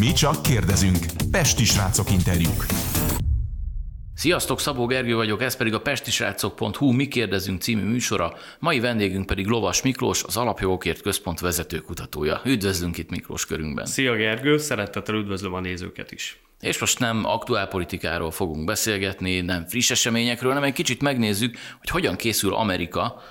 Mi csak kérdezünk. Pesti srácok interjúk. Sziasztok, Szabó Gergő vagyok, ez pedig a pestisrácok.hu Mi kérdezünk című műsora, mai vendégünk pedig Lovas Miklós, az Alapjogokért Központ vezetőkutatója. Üdvözlünk itt Miklós körünkben. Szia Gergő, szeretettel üdvözlöm a nézőket is. És most nem aktuálpolitikáról fogunk beszélgetni, nem friss eseményekről, hanem egy kicsit megnézzük, hogy hogyan készül Amerika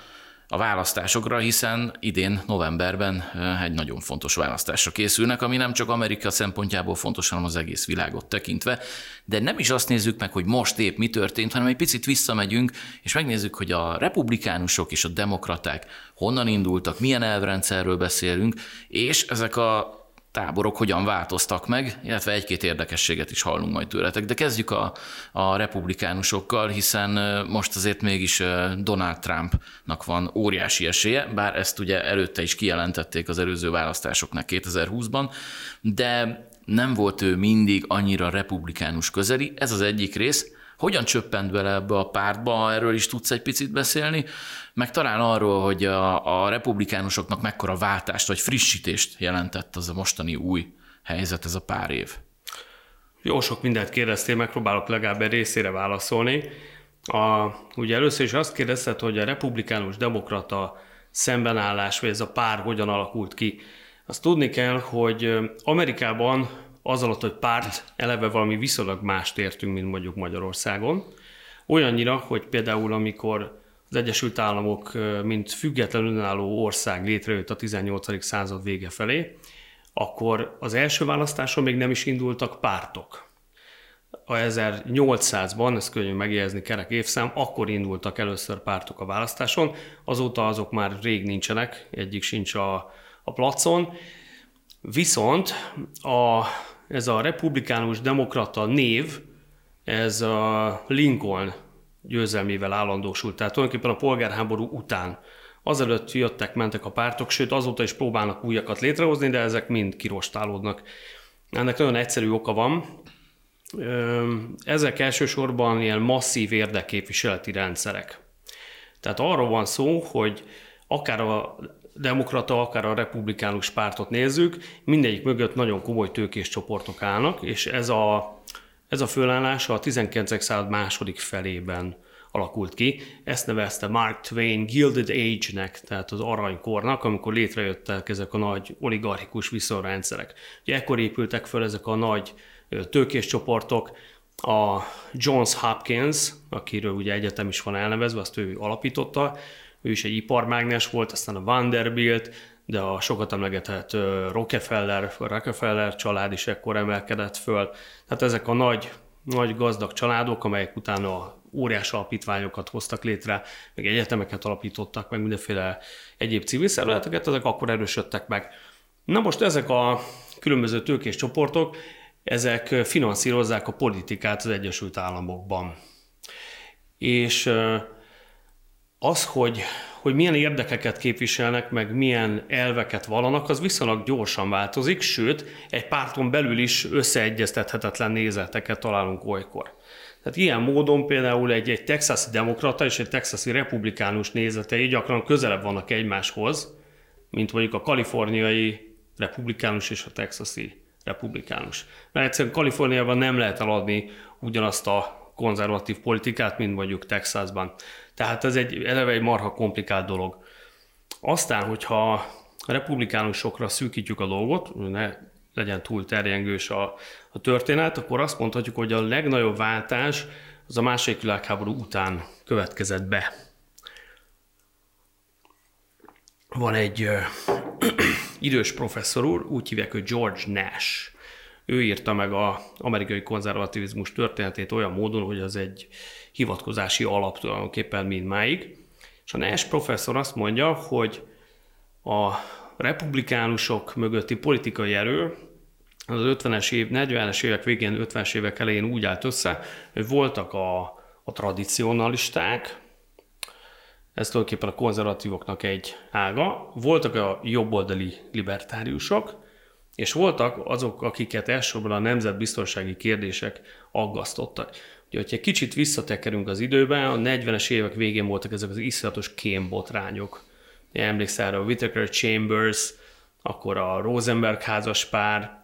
a választásokra, hiszen idén novemberben egy nagyon fontos választásra készülnek, ami nem csak Amerika szempontjából fontos, hanem az egész világot tekintve. De nem is azt nézzük meg, hogy most épp mi történt, hanem egy picit visszamegyünk, és megnézzük, hogy a republikánusok és a demokraták honnan indultak, milyen elvrendszerről beszélünk, és ezek a táborok hogyan változtak meg, illetve egy-két érdekességet is hallunk majd tőletek. De kezdjük a, a republikánusokkal, hiszen most azért mégis Donald Trumpnak van óriási esélye, bár ezt ugye előtte is kijelentették az előző választásoknak 2020-ban, de nem volt ő mindig annyira republikánus közeli, ez az egyik rész. Hogyan csöppent bele ebbe a pártba, erről is tudsz egy picit beszélni, meg talán arról, hogy a, a republikánusoknak mekkora váltást vagy frissítést jelentett az a mostani új helyzet, ez a pár év. Jó sok mindent kérdeztél, megpróbálok legalább egy részére válaszolni. A, ugye először is azt kérdezted, hogy a republikánus demokrata szembenállás, vagy ez a pár hogyan alakult ki. Azt tudni kell, hogy Amerikában az alatt, hogy párt, eleve valami viszonylag mást értünk, mint mondjuk Magyarországon. Olyannyira, hogy például amikor az Egyesült Államok, mint független önálló ország létrejött a 18. század vége felé, akkor az első választáson még nem is indultak pártok. A 1800-ban, ezt könnyű megjegyezni, kerek évszám, akkor indultak először pártok a választáson, azóta azok már rég nincsenek, egyik sincs a, a placon. Viszont a, ez a republikánus demokrata név, ez a Lincoln győzelmével állandósult. Tehát tulajdonképpen a polgárháború után azelőtt jöttek, mentek a pártok, sőt azóta is próbálnak újakat létrehozni, de ezek mind kirostálódnak. Ennek nagyon egyszerű oka van. Ezek elsősorban ilyen masszív érdekképviseleti rendszerek. Tehát arról van szó, hogy akár a demokrata, akár a republikánus pártot nézzük, mindegyik mögött nagyon komoly tőkés csoportok állnak, és ez a ez a fölállás a 19. század második felében alakult ki. Ezt nevezte Mark Twain Gilded Age-nek, tehát az aranykornak, amikor létrejöttek ezek a nagy oligarchikus viszonyrendszerek. Ugye ekkor épültek fel ezek a nagy tőkés csoportok, a Johns Hopkins, akiről ugye egyetem is van elnevezve, azt ő alapította, ő is egy iparmágnes volt, aztán a Vanderbilt, de a sokat emlegetett Rockefeller, Rockefeller család is ekkor emelkedett föl. Tehát ezek a nagy, nagy gazdag családok, amelyek utána óriás alapítványokat hoztak létre, meg egyetemeket alapítottak, meg mindenféle egyéb civil szervezeteket, ezek akkor erősödtek meg. Na most ezek a különböző tőkés csoportok, ezek finanszírozzák a politikát az Egyesült Államokban. És az, hogy hogy milyen érdekeket képviselnek, meg milyen elveket valanak, az viszonylag gyorsan változik, sőt, egy párton belül is összeegyeztethetetlen nézeteket találunk olykor. Tehát ilyen módon például egy, egy texasi demokrata és egy texasi republikánus nézetei gyakran közelebb vannak egymáshoz, mint mondjuk a kaliforniai republikánus és a texasi republikánus. Mert egyszerűen Kaliforniában nem lehet eladni ugyanazt a konzervatív politikát, mint mondjuk Texasban. Tehát ez egy eleve egy marha komplikált dolog. Aztán, hogyha a republikánusokra szűkítjük a dolgot, ne legyen túl terjengős a, a történet, akkor azt mondhatjuk, hogy a legnagyobb váltás az a második világháború után következett be. Van egy idős professzor úr, úgy hívják, hogy George Nash. Ő írta meg az amerikai konzervativizmus történetét olyan módon, hogy az egy hivatkozási alap tulajdonképpen mindmáig. És a Nash professzor azt mondja, hogy a republikánusok mögötti politikai erő az 50-es év, 40-es évek végén, 50-es évek elején úgy állt össze, hogy voltak a, a tradicionalisták, ez tulajdonképpen a konzervatívoknak egy ága, voltak a jobboldali libertáriusok, és voltak azok, akiket elsősorban a nemzetbiztonsági kérdések aggasztottak. Ugye, hogyha egy kicsit visszatekerünk az időben, a 40-es évek végén voltak ezek az iszonyatos kémbotrányok. Emlékszel erre a Whittaker Chambers, akkor a Rosenberg házas pár,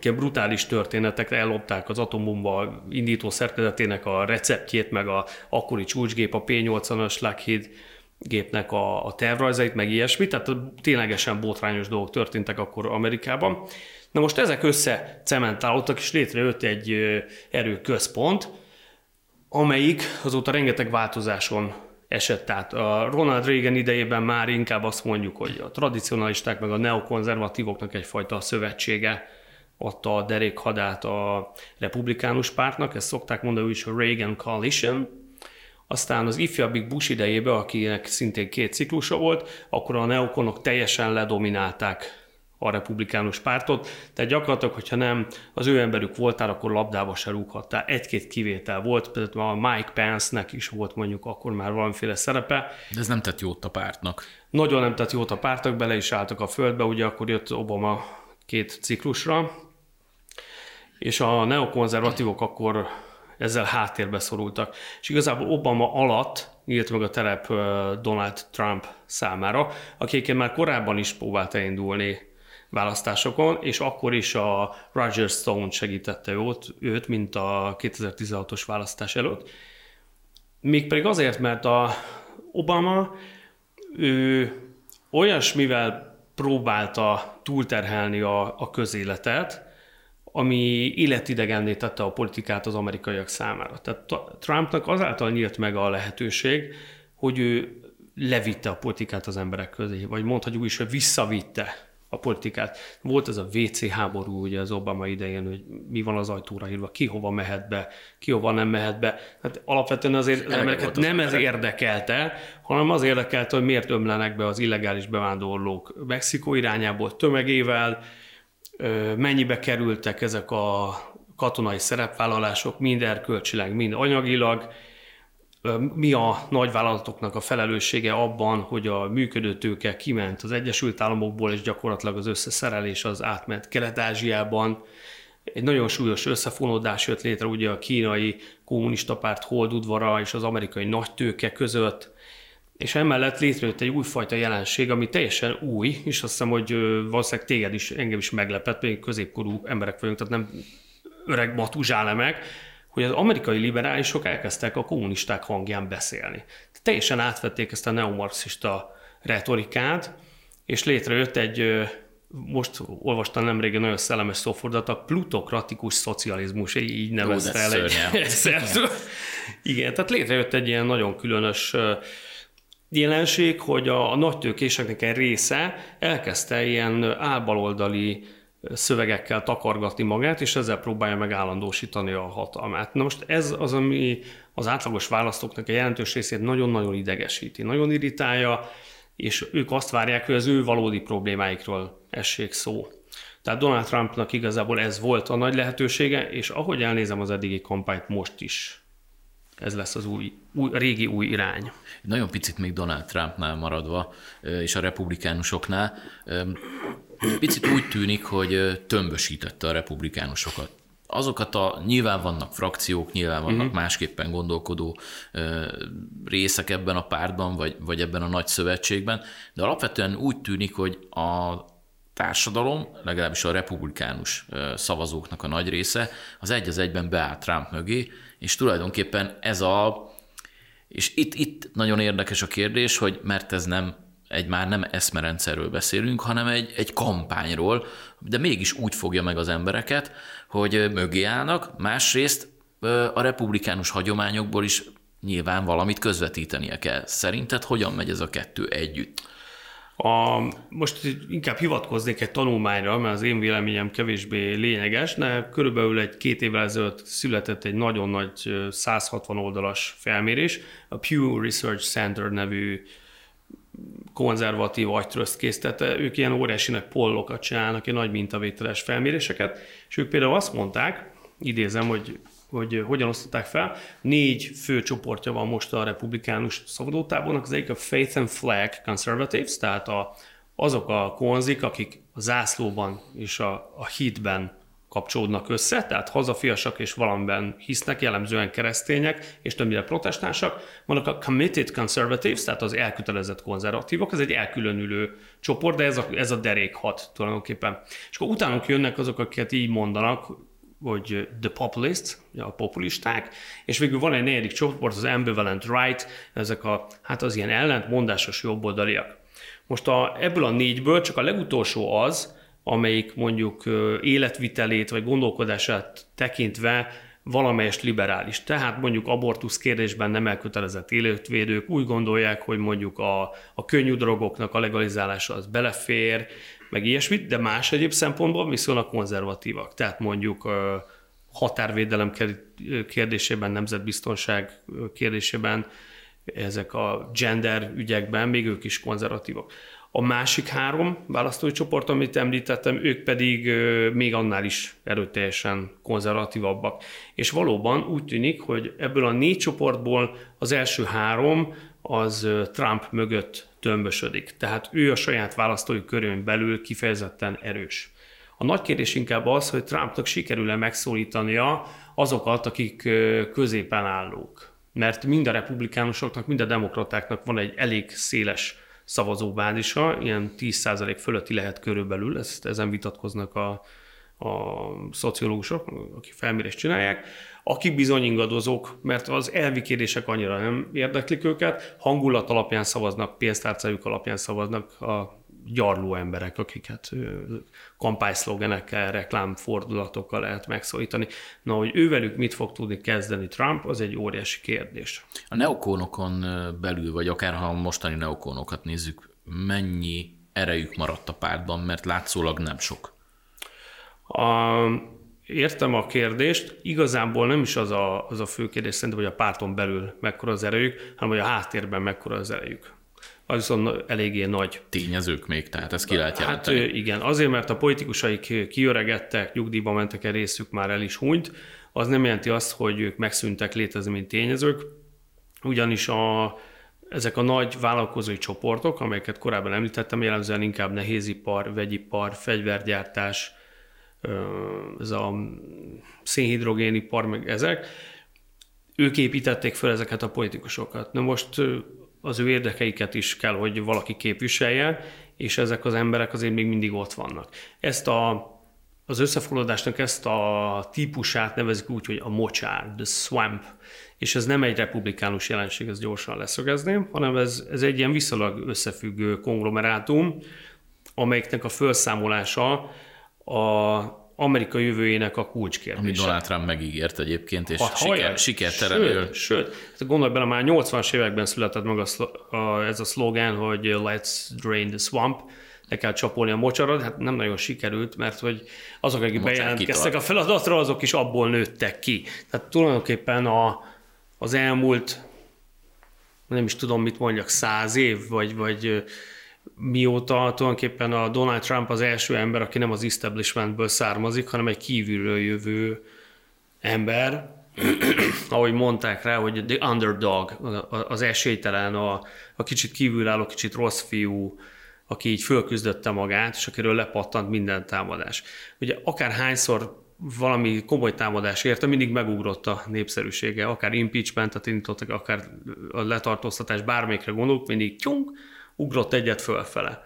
ilyen brutális történetekre ellopták az atombomba indító szerkezetének a receptjét, meg a akkori csúcsgép, a P-80-as Lockheed gépnek a, a tervrajzait, meg ilyesmi, tehát ténylegesen botrányos dolgok történtek akkor Amerikában. Na most ezek össze cementálódtak, és létrejött egy erőközpont, amelyik azóta rengeteg változáson esett. Tehát a Ronald Reagan idejében már inkább azt mondjuk, hogy a tradicionalisták meg a neokonzervatívoknak egyfajta szövetsége adta a derékhadát a republikánus pártnak, ezt szokták mondani is a Reagan Coalition, aztán az ifjabbik Bush idejében, akinek szintén két ciklusa volt, akkor a neokonok teljesen ledominálták a republikánus pártot, tehát gyakorlatilag, hogyha nem az ő emberük voltál, akkor labdába se rúghattál. Egy-két kivétel volt, például a Mike Pence-nek is volt mondjuk akkor már valamiféle szerepe. De ez nem tett jót a pártnak. Nagyon nem tett jót a pártnak, bele is álltak a földbe, ugye akkor jött Obama két ciklusra, és a neokonzervatívok akkor ezzel háttérbe szorultak. És igazából Obama alatt nyílt meg a terep Donald Trump számára, aki már korábban is próbált elindulni választásokon, és akkor is a Roger Stone segítette őt, őt mint a 2016-os választás előtt. Mégpedig azért, mert a Obama ő olyasmivel próbálta túlterhelni a, a közéletet, ami életidegenné tette a politikát az amerikaiak számára. Tehát Trumpnak azáltal nyílt meg a lehetőség, hogy ő levitte a politikát az emberek közé, vagy mondhatjuk is, hogy visszavitte a politikát. Volt ez a WC háború ugye az Obama idején, hogy mi van az ajtóra írva, ki hova mehet be, ki hova nem mehet be. Hát alapvetően azért az embereket nem ez érdekelte, hanem az érdekelte, hogy miért ömlenek be az illegális bevándorlók Mexikó irányából tömegével, mennyibe kerültek ezek a katonai szerepvállalások, mind erkölcsileg, mind anyagilag, mi a nagyvállalatoknak a felelőssége abban, hogy a működő tőke kiment az Egyesült Államokból, és gyakorlatilag az összeszerelés az átment Kelet-Ázsiában. Egy nagyon súlyos összefonódás jött létre ugye a kínai kommunista párt holdudvara és az amerikai nagy tőke között, és emellett létrejött egy újfajta jelenség, ami teljesen új, és azt hiszem, hogy valószínűleg téged is, engem is meglepett, még középkorú emberek vagyunk, tehát nem öreg matuzsálemek, hogy az amerikai liberálisok elkezdtek a kommunisták hangján beszélni. Teljesen átvették ezt a neomarxista retorikát, és létrejött egy, most olvastam nemrég egy nagyon szellemes szófordat, a plutokratikus szocializmus, így nevezte el egy Igen, tehát létrejött egy ilyen nagyon különös jelenség, hogy a, a nagy tőkéseknek egy része elkezdte ilyen álbaloldali szövegekkel takargatni magát, és ezzel próbálja meg állandósítani a hatalmát. Na most ez az, ami az átlagos választóknak a jelentős részét nagyon-nagyon idegesíti, nagyon irritálja, és ők azt várják, hogy az ő valódi problémáikról essék szó. Tehát Donald Trumpnak igazából ez volt a nagy lehetősége, és ahogy elnézem az eddigi kampányt most is, ez lesz az új, új régi új irány. Nagyon picit még Donald Trumpnál maradva, és a republikánusoknál, picit úgy tűnik, hogy tömbösítette a republikánusokat. Azokat a, nyilván vannak frakciók, nyilván vannak uh-huh. másképpen gondolkodó ö, részek ebben a pártban, vagy, vagy ebben a nagy szövetségben, de alapvetően úgy tűnik, hogy a társadalom, legalábbis a republikánus szavazóknak a nagy része, az egy az egyben beállt Trump mögé, és tulajdonképpen ez a, és itt, itt nagyon érdekes a kérdés, hogy mert ez nem egy már nem eszmerendszerről beszélünk, hanem egy, egy kampányról, de mégis úgy fogja meg az embereket, hogy mögé állnak, másrészt a republikánus hagyományokból is nyilván valamit közvetítenie kell. Szerinted hogyan megy ez a kettő együtt? A, most inkább hivatkoznék egy tanulmányra, mert az én véleményem kevésbé lényeges, de körülbelül egy két évvel ezelőtt született egy nagyon nagy 160 oldalas felmérés, a Pew Research Center nevű konzervatív agytrözt készítette, ők ilyen óriási nagy pollokat csinálnak, ilyen nagy mintavételes felméréseket, és ők például azt mondták, idézem, hogy hogy hogyan osztották fel. Négy fő csoportja van most a republikánus szavazótábornak, az egyik a Faith and Flag Conservatives, tehát a, azok a konzik, akik a zászlóban és a, a hitben kapcsolódnak össze, tehát hazafiasak és valamiben hisznek, jellemzően keresztények, és többnyire protestánsak. Vannak a committed conservatives, tehát az elkötelezett konzervatívok, ez egy elkülönülő csoport, de ez a, ez a derék hat tulajdonképpen. És akkor utánuk jönnek azok, akiket így mondanak, hogy the populists, a populisták, és végül van egy negyedik csoport, az ambivalent right, ezek a, hát az ilyen ellentmondásos jobboldaliak. Most a, ebből a négyből csak a legutolsó az, amelyik mondjuk életvitelét vagy gondolkodását tekintve valamelyest liberális. Tehát mondjuk abortusz kérdésben nem elkötelezett életvédők úgy gondolják, hogy mondjuk a, a könnyű drogoknak a legalizálása az belefér, meg ilyesmit, de más egyéb szempontból viszonylag konzervatívak. Tehát mondjuk határvédelem kérdésében, nemzetbiztonság kérdésében, ezek a gender ügyekben még ők is konzervatívak. A másik három választói csoport, amit említettem, ők pedig még annál is erőteljesen konzervatívabbak. És valóban úgy tűnik, hogy ebből a négy csoportból az első három az Trump mögött tömbösödik. Tehát ő a saját választói körön belül kifejezetten erős. A nagy kérdés inkább az, hogy Trumpnak sikerül-e megszólítania azokat, akik középen állók. Mert mind a republikánusoknak, mind a demokratáknak van egy elég széles szavazóbázisa, ilyen 10% fölötti lehet körülbelül, ezt, ezen vitatkoznak a, a szociológusok, akik felmérést csinálják, akik bizony ingadozók, mert az elvi kérdések annyira nem érdeklik őket, hangulat alapján szavaznak, pénztárcájuk alapján szavaznak a gyarló emberek, akiket kampányszlogenekkel, reklámfordulatokkal lehet megszólítani. Na, hogy ővelük mit fog tudni kezdeni Trump, az egy óriási kérdés. A neokónokon belül, vagy akár ha mostani neokónokat nézzük, mennyi erejük maradt a pártban, mert látszólag nem sok. A, értem a kérdést, igazából nem is az a, az a fő kérdés szerintem, hogy a párton belül mekkora az erejük, hanem hogy a háttérben mekkora az erejük az viszont eléggé nagy. Tényezők még, tehát ezt ki lehet Hát igen, azért, mert a politikusaik kiöregettek, nyugdíjba mentek egy részük már el is hunyt, az nem jelenti azt, hogy ők megszűntek létezni, mint tényezők, ugyanis a, ezek a nagy vállalkozói csoportok, amelyeket korábban említettem, jellemzően inkább nehézipar, vegyipar, fegyvergyártás, ez a szénhidrogénipar, meg ezek, ők építették fel ezeket a politikusokat. Na most az ő érdekeiket is kell, hogy valaki képviselje, és ezek az emberek azért még mindig ott vannak. Ezt a, az összefoglalásnak ezt a típusát nevezik úgy, hogy a mocsár, the swamp, és ez nem egy republikánus jelenség, ez gyorsan leszögezném, hanem ez, ez egy ilyen viszonylag összefüggő konglomerátum, amelyiknek a felszámolása a Amerika jövőjének a kulcskérdése. Ami Donald Trump megígért egyébként, és hát, siker, sikertelenül. Sőt, sőt hát gondolj bele, már 80-as években született meg a, a, ez a szlogán, hogy let's drain the swamp, le kell csapolni a mocsarat, hát nem nagyon sikerült, mert hogy azok, akik bejelentkeztek a feladatra, azok is abból nőttek ki. Tehát tulajdonképpen a, az elmúlt, nem is tudom, mit mondjak, száz év, vagy, vagy mióta tulajdonképpen a Donald Trump az első ember, aki nem az establishmentből származik, hanem egy kívülről jövő ember, ahogy mondták rá, hogy the underdog, az esélytelen, a, a kicsit kívülálló, kicsit rossz fiú, aki így fölküzdötte magát, és akiről lepattant minden támadás. Ugye akár hányszor valami komoly támadás érte, mindig megugrott a népszerűsége, akár impeachment-et indítottak, akár a letartóztatás, bármelyikre gondolok, mindig tyunk, ugrott egyet fölfele.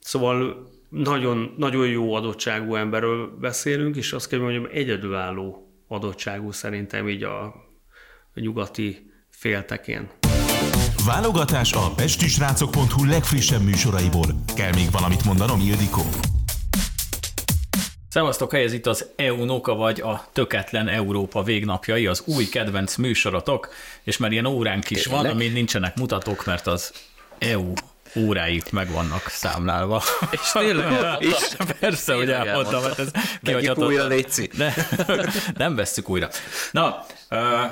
Szóval nagyon, nagyon jó adottságú emberről beszélünk, és azt kell mondjam, egyedülálló adottságú szerintem így a, a nyugati féltekén. Válogatás a pestisrácok.hu legfrissebb műsoraiból. Kell még valamit mondanom, Ildikó? Szevasztok, ez itt az EU Noka vagy a Töketlen Európa végnapjai, az új kedvenc műsorotok, és már ilyen óránk is Tényleg? van, amin nincsenek mutatók, mert az EU óráit meg vannak számlálva. És tényleg? és persze, hogy elmondtam. Hát ez Vegyük újra, Léci. Ne, nem vesszük újra. Na,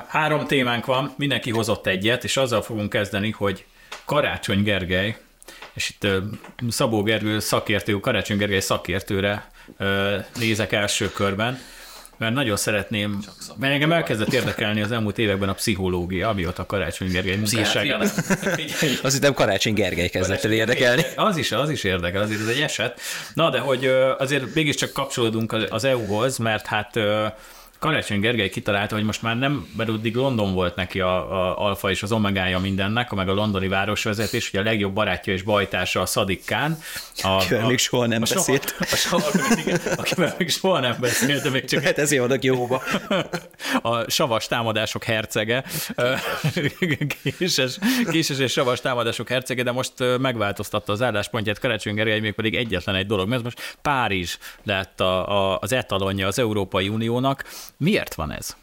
három témánk van, mindenki hozott egyet, és azzal fogunk kezdeni, hogy Karácsony Gergely, és itt Szabó Gergő szakértő, Karácsony Gergely szakértőre nézek első körben, mert nagyon szeretném, mert engem elkezdett érdekelni az elmúlt években a pszichológia, amióta Karácsony Gergely munkássága. Azt hittem Karácsony Gergely kezdett el érdekelni. Az is, az is érdekel, azért ez egy eset. Na, de hogy azért mégiscsak kapcsolódunk az- EU-hoz, mert hát Karácsony Gergely kitalálta, hogy most már nem, mert addig London volt neki a, a alfa és az omegája mindennek, meg a londoni városvezetés, ugye a legjobb barátja és bajtársa a Szadik Kán. A, Akivel még soha nem a beszélt. A soha, igen, akivel még soha nem beszélt, de még csak Hát ezért vannak jóba. a savas támadások hercege, késes, késes és savas támadások hercege, de most megváltoztatta az álláspontját Karácsony Gergely, még pedig egyetlen egy dolog, mert most Párizs lett a, a, az etalonja az Európai Uniónak. Miért van ez?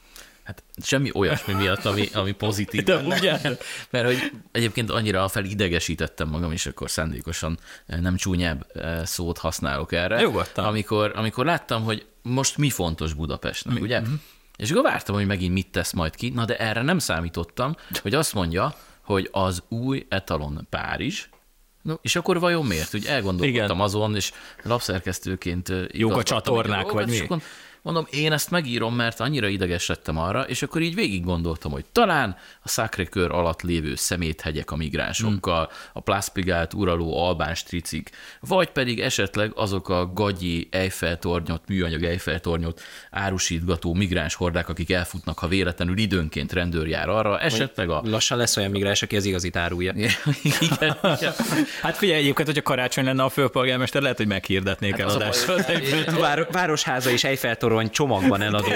Hát semmi olyasmi miatt, ami, ami pozitív. De ugye? Mert hogy egyébként annyira felidegesítettem magam, és akkor szándékosan eh, nem csúnyább eh, szót használok erre. Nyugodtan. Amikor, amikor láttam, hogy most mi fontos Budapestnek, mi? ugye? Mhm. És akkor vártam, hogy megint mit tesz majd ki, na de erre nem számítottam, hogy azt mondja, hogy az új etalon Párizs, No, és akkor vajon miért? Úgy elgondolkodtam Igen. azon, és lapszerkesztőként ö, Jók a csatornák, dolgokat, vagy mi? akkor Mondom, én ezt megírom, mert annyira ideges lettem arra, és akkor így végig gondoltam, hogy talán a Cœur alatt lévő szeméthegyek a migránsokkal, Hmm. a Plászpigát uraló albán stricik, vagy pedig esetleg azok a gagyi Eiffel-tornyot, műanyag Eiffel-tornyot árusítgató migráns hordák, akik elfutnak, ha véletlenül időnként rendőr jár arra, esetleg a... Lassan lesz olyan migráns, aki az igazit árulja. Igen, igen. Hát figyelj, egyébként, hogyha karácsony lenne a főpolgármester, lehet, hogy meghirdetnék Hát az a baj, eladásra. A váro- Városháza és Eiffel-torony csomagban eladó.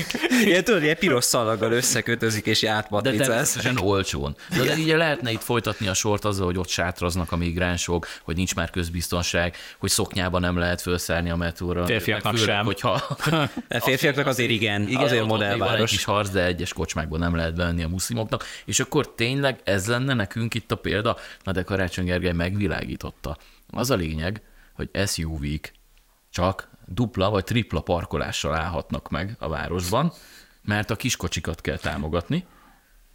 Ilyen tudod, ilyen piros szalaggal összekötözik és De átmatricálsz. természetesen olcsón. De, de ugye lehetne itt folytatni a sort azzal, hogy ott sátraznak a migránsok, hogy nincs már közbiztonság, hogy szoknyában nem lehet felszállni a metróra. Férfiaknak főleg, sem. Hogyha, A férfiaknak azért igen, igen, azért egy modellváros. kis harc, de egyes kocsmákban nem lehet bevenni a muszlimoknak. És akkor tényleg ez lenne nekünk itt a példa? Na de Karácsony Gergely megvilágította. Az a lényeg, hogy SUV-k csak dupla vagy tripla parkolással állhatnak meg a városban, mert a kiskocsikat kell támogatni,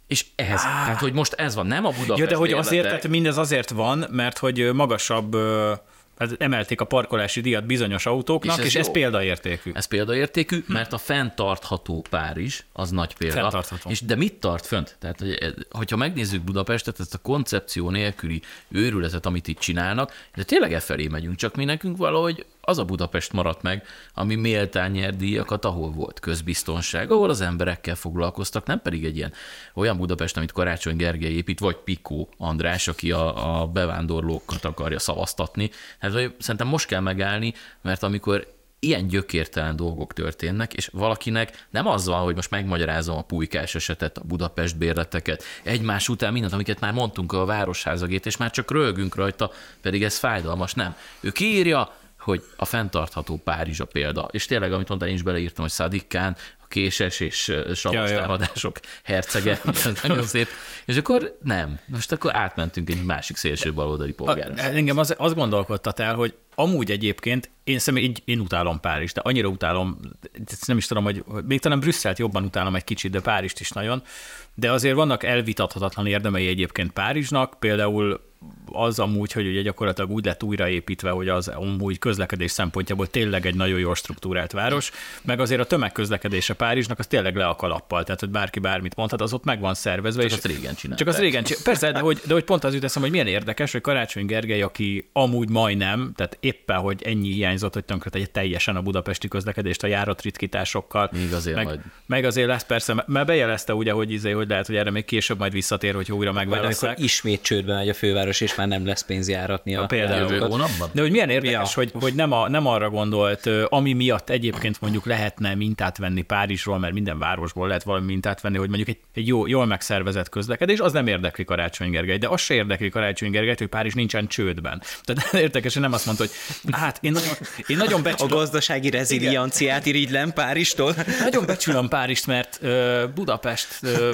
és ez, tehát hogy most ez van, nem a Budapest Ja, de hogy azért, bérletek. tehát mindez azért van, mert hogy magasabb, hát emelték a parkolási díjat bizonyos autóknak, És és ez ez, jó. példaértékű. Ez példaértékű, mert a fenntartható Párizs az nagy példa. Fenntartható. És de mit tart fönt? Tehát, hogy, eh, hogyha megnézzük Budapestet, ezt a koncepció nélküli őrületet, amit itt csinálnak, de tényleg e felé megyünk, csak mi nekünk valahogy az a Budapest maradt meg, ami méltán nyer díjakat, ahol volt közbiztonság, ahol az emberekkel foglalkoztak, nem pedig egy ilyen olyan Budapest, amit Karácsony Gergely épít, vagy Pikó András, aki a, a bevándorlókat akarja szavaztatni. Hát szerintem most kell megállni, mert amikor ilyen gyökértelen dolgok történnek, és valakinek nem az van, hogy most megmagyarázom a pulykás esetet, a Budapest bérleteket, egymás után mindent, amiket már mondtunk a városházagét, és már csak rögünk rajta, pedig ez fájdalmas, nem. Ő kiírja, hogy a fenntartható Párizs a példa. És tényleg, amit mondtál, én is beleírtam, hogy Szadik Kán, a késes és savas Ja, ja. támadások hercege, ez nagyon szép. És akkor nem. Most akkor átmentünk egy másik szélső baloldali polgárra. Engem az, az gondolkodtat el, hogy amúgy egyébként én személy, így, én utálom Párizs, de annyira utálom, nem is tudom, hogy hogy még talán Brüsszelt jobban utálom egy kicsit, de Párizst is nagyon, de azért vannak elvitathatatlan érdemei egyébként Párizsnak, például az amúgy, hogy ugye gyakorlatilag úgy lett újraépítve, hogy az amúgy közlekedés szempontjából tényleg egy nagyon jól struktúrált város, meg azért a tömegközlekedése Párizsnak az tényleg le a kalappal, tehát hogy bárki bármit mondhat, az ott meg van szervezve. Csak és azt régen csinálták. Csak azt régen csinálták. Persze, de hogy, de hogy pont az jut eszembe, hogy milyen érdekes, hogy Karácsony Gergely, aki amúgy majdnem, tehát éppen, hogy ennyi hiányzott, hogy tönkretegye teljesen a budapesti közlekedést a járatritkításokkal. Még azért meg, majd. meg azért lesz persze, mert bejelezte ugye, hogy, izé, hogy lehet, hogy erre még később majd visszatér, hogy újra megválasztják. ismét csődbe megy a főváros, és már nem lesz pénz járatni a Például. Jövő hónapban? De hogy milyen érdekes, Ja. hogy, hogy nem, a, nem arra gondolt, ami miatt egyébként mondjuk lehetne mintát venni Párizsról, mert minden városból lehet valami mintát venni, hogy mondjuk egy, egy jó, jól megszervezett közlekedés, az nem érdekli Karácsony Gergely, de az se érdekli Karácsony Gergelyt, hogy Párizs nincsen csődben. Tehát érdekes, hogy nem azt mondta, hogy hát én nagyon, én nagyon A becsülöm, gazdasági rezilianciát irigylem Párizstól. nagyon becsülöm Párizst, mert Budapest,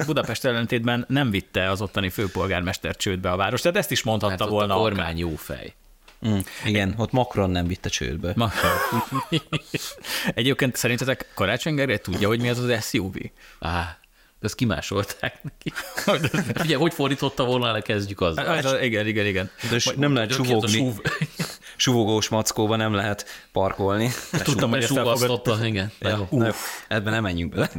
Budapest ellentétben nem vitte az ottani főpolgármester csődbe a város. Tehát ezt is mondhatta Hát ott volna. a akár. kormány jó fej. Mm, igen, ott Macron nem vitte csődbe. Ma. Egyébként szerintetek Karácsony Gergely tudja, hogy mi az az SUV? Á, de ezt kimásolták neki. Ugye, hogy fordította volna le, kezdjük azzal. Az, az, igen, igen, igen. De s- nem lehet súv- suvogós mackóba nem lehet parkolni. Tudtam, hogy ezt elfogad... Súgasztotta, igen. Ja, jó, ebben nem menjünk bele.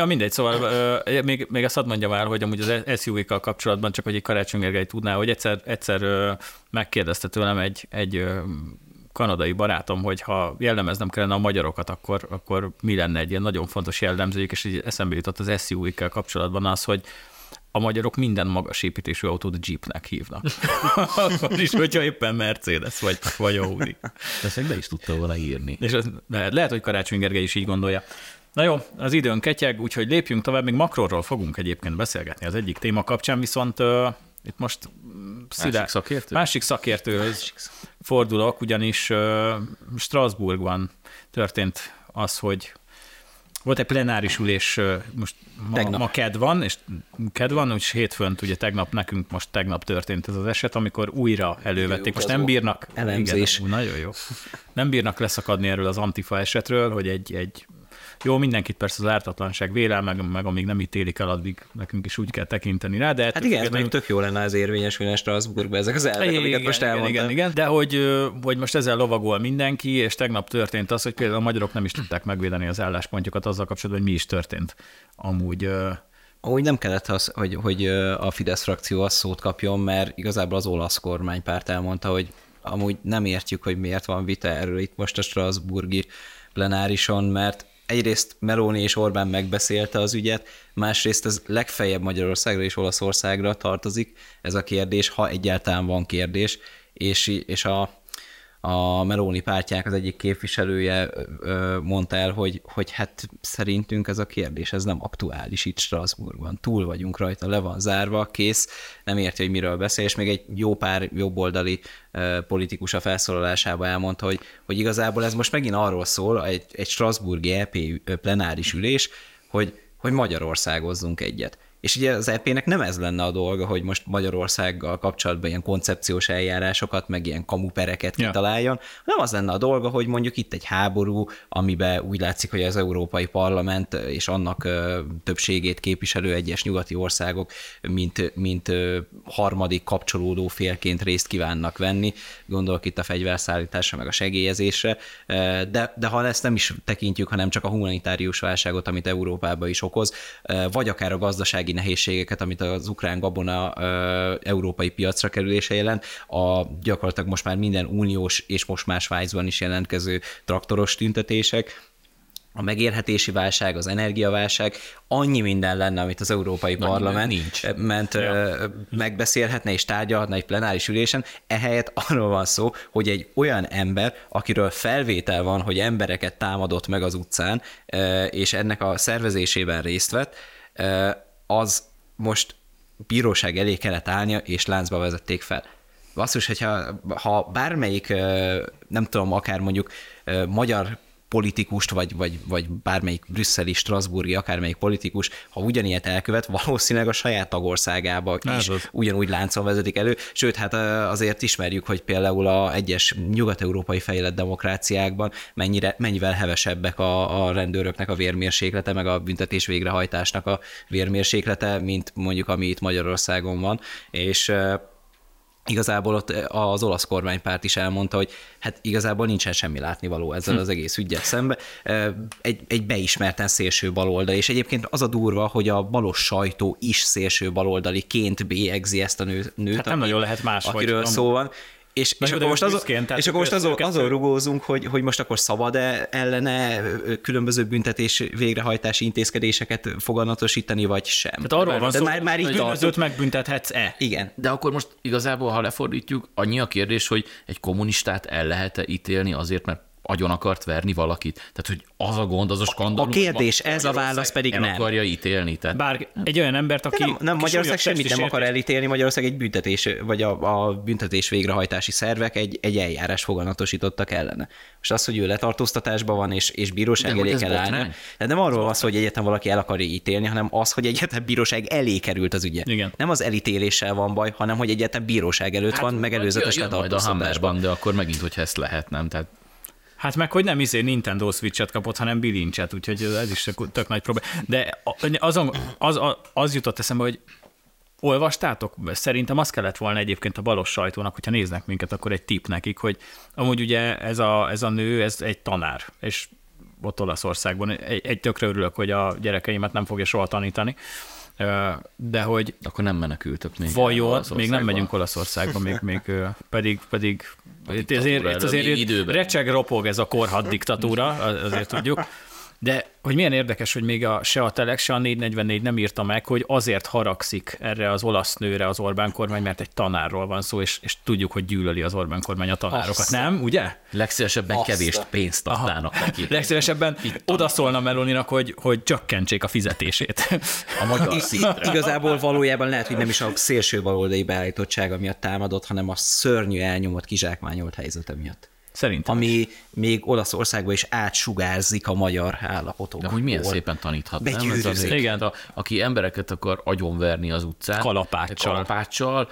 Ja, mindegy, szóval ö, még, még azt hadd mondjam el, hogy amúgy az SUV-kkal kapcsolatban csak, hogy egy Karácsony Gergely tudná, hogy egyszer, egyszer ö, megkérdezte tőlem egy, egy ö, kanadai barátom, hogy ha jellemeznem kellene a magyarokat, akkor, akkor mi lenne egy ilyen nagyon fontos jellemzőjük, és így eszembe jutott az SUV-kkel kapcsolatban az, hogy a magyarok minden magas építésű autót Jeepnek hívnak. Akkor is, hogyha éppen Mercedes vagy, vagy Audi. Ezt be is tudta volna írni. És ez, lehet, lehet, hogy Karácsony Gergely is így gondolja. Na jó, az időn ketyeg, úgyhogy lépjünk tovább, még makróról fogunk egyébként beszélgetni az egyik téma kapcsán, viszont uh, itt most szidá... Másik szakértő? Másik szakértőhöz fordulok, ugyanis uh, Strasbourgban történt az, hogy volt egy plenáris ülés, most ma, Tegnap. ma ked van, és ked van, és hétfőnt ugye tegnap nekünk most tegnap történt ez az eset, amikor újra elővették. Most nem bírnak... Elemzés. Igen, nagyon jó. Nem bírnak leszakadni erről az Antifa esetről, hogy egy, egy jó, mindenkit persze az ártatlanság vélel, meg, meg amíg nem ítélik el, addig nekünk is úgy kell tekinteni rá, de Hát igen, ez mondjuk tök jó lenne az érvényesülne Strasbourgban ezek az elvek, amiket igen, most igen, elmondtam. igen, igen, de hogy, hogy most ezzel lovagol mindenki, és tegnap történt az, hogy például a magyarok nem is tudták megvédeni az álláspontjukat azzal kapcsolatban, hogy mi is történt amúgy. ö, Úgy nem kellett, az, hogy, hogy a Fidesz frakció azt szót kapjon, mert igazából az olasz kormánypárt elmondta, hogy amúgy nem értjük, hogy miért van vita erről itt most a Strasburgi plenárison, mert egyrészt Meloni és Orbán megbeszélte az ügyet, másrészt ez legfeljebb Magyarországra és Olaszországra tartozik ez a kérdés, ha egyáltalán van kérdés, és, és a, a Meloni pártjának az egyik képviselője mondta el, hogy, hogy hát szerintünk ez a kérdés, ez nem aktuális itt Strasbourgban. Túl vagyunk rajta, le van zárva, kész, nem érti, hogy miről beszél, és még egy jó pár jobboldali politikus a felszólalásába elmondta, hogy, hogy igazából ez most megint arról szól, egy, egy Strasbourgi EP plenáris ülés, hogy, hogy Magyarországozzunk egyet. És ugye az EP-nek nem ez lenne a dolga, hogy most Magyarországgal kapcsolatban ilyen koncepciós eljárásokat, meg ilyen kamupereket Ja. kitaláljon, hanem az lenne a dolga, hogy mondjuk itt egy háború, amiben úgy látszik, hogy az Európai Parlament és annak többségét képviselő egyes nyugati országok, mint, mint harmadik kapcsolódó félként részt kívánnak venni, gondolok itt a fegyverszállításra, meg a segélyezésre, de, de ha ezt nem is tekintjük, hanem csak a humanitárius válságot, amit Európába is okoz, vagy akár a gazdasági nehézségeket, amit az ukrán gabona európai piacra kerülése jelent, a gyakorlatilag most már minden uniós és most már Svájcban is jelentkező traktoros tüntetések, a megérhetési válság, az energiaválság, annyi minden lenne, amit az Európai Parlament nincs. ment ja. megbeszélhetne és tárgyalhatna egy plenáris ülésen, ehelyett arról van szó, hogy egy olyan ember, akiről felvétel van, hogy embereket támadott meg az utcán, és ennek a szervezésében részt vett, az most bíróság elé kellett állnia, és láncba vezették fel. Basszus, hogyha ha bármelyik, nem tudom, akár mondjuk magyar politikust, vagy, vagy, vagy bármelyik brüsszeli, strasburgi, akármelyik politikus, ha ugyanilyet elkövet, valószínűleg a saját tagországába is az. ugyanúgy láncon vezetik elő. Sőt, hát azért ismerjük, hogy például a egyes nyugat-európai fejlett demokráciákban mennyire, mennyivel hevesebbek a, a rendőröknek a vérmérséklete, meg a büntetés végrehajtásnak a vérmérséklete, mint mondjuk ami itt Magyarországon van. És igazából ott az olasz kormánypárt is elmondta, hogy hát igazából nincsen semmi látnivaló ezzel az egész ügyet szembe. Egy, egy beismerten szélső baloldali, és egyébként az a durva, hogy a balos sajtó is szélső baloldaliként bélyegzi ezt a nő, nőt, Hát nem aki- nagyon lehet máshogy. akiről Amúgy. szó van. És, Na és akkor most, azon, büszkén, és akkor most azon, azon rugózunk, hogy, hogy most akkor szabad-e ellene különböző büntetés végrehajtási intézkedéseket foganatosítani, vagy sem. Tehát arról van De szó, már, már így hogy bűnözőt megbüntethetsz-e? Igen. De akkor most igazából, ha lefordítjuk, annyi a kérdés, hogy egy kommunistát el lehet-e ítélni azért, mert agyon akart verni valakit? Tehát, hogy az a gond, az a skandalum. A kérdés, ez a válasz pedig nem. akarja ítélni. Tehát Bár egy olyan embert, aki... Nem, nem aki Magyarország semmit nem akar elítélni, Magyarország egy büntetés, vagy a, a büntetés végrehajtási szervek egy, egy eljárás foganatosítottak ellene. Most az, hogy ő letartóztatásban van, és, és bíróság De elé kell állni. De nem arról van szó, hogy egyetem valaki el akarja ítélni, hanem az, hogy egyetem bíróság elé került az ügye. Igen. Nem az elítéléssel van baj, hanem hogy egyetem bíróság előtt van megelőzetes jön, jön majd a letartóztatásban. De akkor megint, hogyha ezt lehet, nem? Tehát Hát meg, hogy nem izé Nintendo Switch-et kapott, hanem bilincset, úgyhogy ez is tök, nagy probléma. De azon, az, az, az jutott eszembe, hogy olvastátok? Szerintem azt kellett volna egyébként a balos sajtónak, hogyha néznek minket, akkor egy tip nekik, hogy amúgy ugye ez a, ez a nő, ez egy tanár, és ott Olaszországban. Egy, egy tökre örülök, hogy a gyerekeimet nem fogja soha tanítani, de hogy... Akkor nem menekültök még. Vajon, még nem megyünk Olaszországba, még, még pedig, pedig itt azért, itt azért időben. recseg, ropog ez a korhat diktatúra, azért tudjuk. De hogy milyen érdekes, hogy még a, se a Telex, se a 444 nem írta meg, hogy azért haragszik erre az olasz nőre az Orbán kormány, mert egy tanárról van szó, és, és tudjuk, hogy gyűlöli az Orbán kormány a tanárokat. Azt. Nem, ugye? Legszívesebben Azt. kevés pénzt adnának Aha. neki. Legszívesebben odaszólna Meloninak, hogy, hogy csökkentsék a fizetését. A magyar Igazából valójában lehet, hogy nem is a szélső baloldali beállítottsága miatt támadott, hanem a szörnyű elnyomott, kizsákmányolt helyzete miatt. Szerintem. Ami még Olaszországba is átsugárzik a magyar állapotok. De hogy milyen szépen taníthat, azért, Igen. A, aki embereket akar agyonverni az utcán. Kalapáccsal. Kalapáccsal,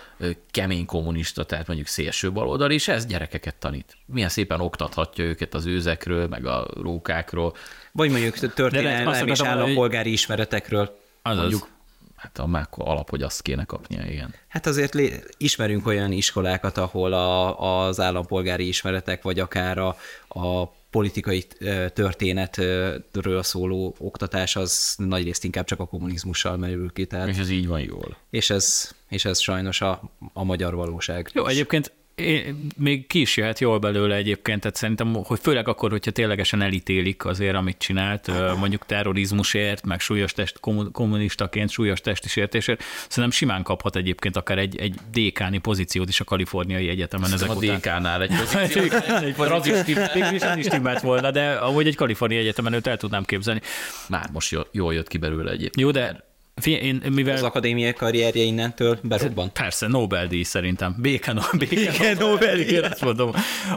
kemény kommunista, tehát mondjuk szélső baloldal, és ez gyerekeket tanít. Milyen szépen oktathatja őket az őzekről, meg a rókákról. Vagy mondjuk történelmi és állampolgári ismeretekről. Azaz. Mondjuk Hát a máko alap, hogy azt kéne kapnia, igen. Hát azért lé- ismerünk olyan iskolákat, ahol a, az állampolgári ismeretek, vagy akár a, a politikai történetről szóló oktatás az nagyrészt inkább csak a kommunizmussal merül ki. Tehát, és ez így van jól. És ez, és ez sajnos a, a magyar valóság. Jó, egyébként én, még ki is jöhet jól belőle egyébként, tehát szerintem, hogy főleg akkor, hogyha ténylegesen elítélik azért, amit csinált, mondjuk terrorizmusért, meg súlyos test, kommunistaként súlyos testi sértésért, szerintem simán kaphat egyébként akár egy, egy dékáni pozíciót is a kaliforniai egyetemen ezek a után. DK-nál egy pozíció. egy pozíció. is stimmelt volna, de ahogy egy kaliforniai egyetemen őt el tudnám képzelni. Már most jól jött ki belőle egyébként. Jó, de én, mivel... Az akadémiai karrierje innentől berobban? Persze, Nobel-díj szerintem. Béke, no, béke, béke Nobel-díj, azt mondom.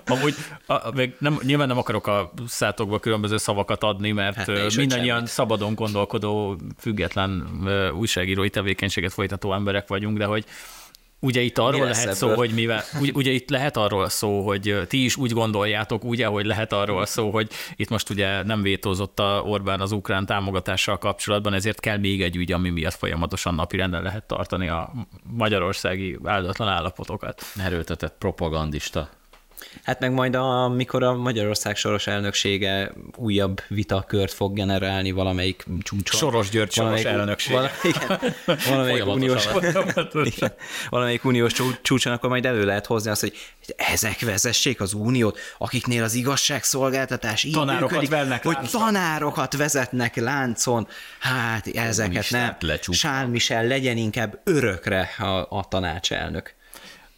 Amúgy a, még nem, nyilván nem akarok a szátokba különböző szavakat adni, mert hát, mindannyian szabadon gondolkodó, független újságírói tevékenységet folytató emberek vagyunk, de hogy Ugye itt arról lehet ebből? szó, hogy mivel, ugye, itt lehet arról szó, hogy ti is úgy gondoljátok, ugye, hogy lehet arról szó, hogy itt most ugye nem vétózott a Orbán az ukrán támogatással kapcsolatban, ezért kell még egy ügy, ami miatt folyamatosan napirenden lehet tartani a magyarországi áldatlan állapotokat. Erőltetett propagandista Hát meg majd, amikor a Magyarország soros elnöksége újabb vitakört fog generálni valamelyik csúcson. Soros György soros elnökség. Vala, igen, valamelyik uniós, igen, valamelyik uniós csúcson, akkor majd elő lehet hozni azt, hogy ezek vezessék az uniót, akiknél az igazságszolgáltatás így tanárokat működik, velnek hogy láncon. tanárokat vezetnek láncon. Hát ezeket nem. Sál Michel legyen inkább örökre a, a tanácselnök.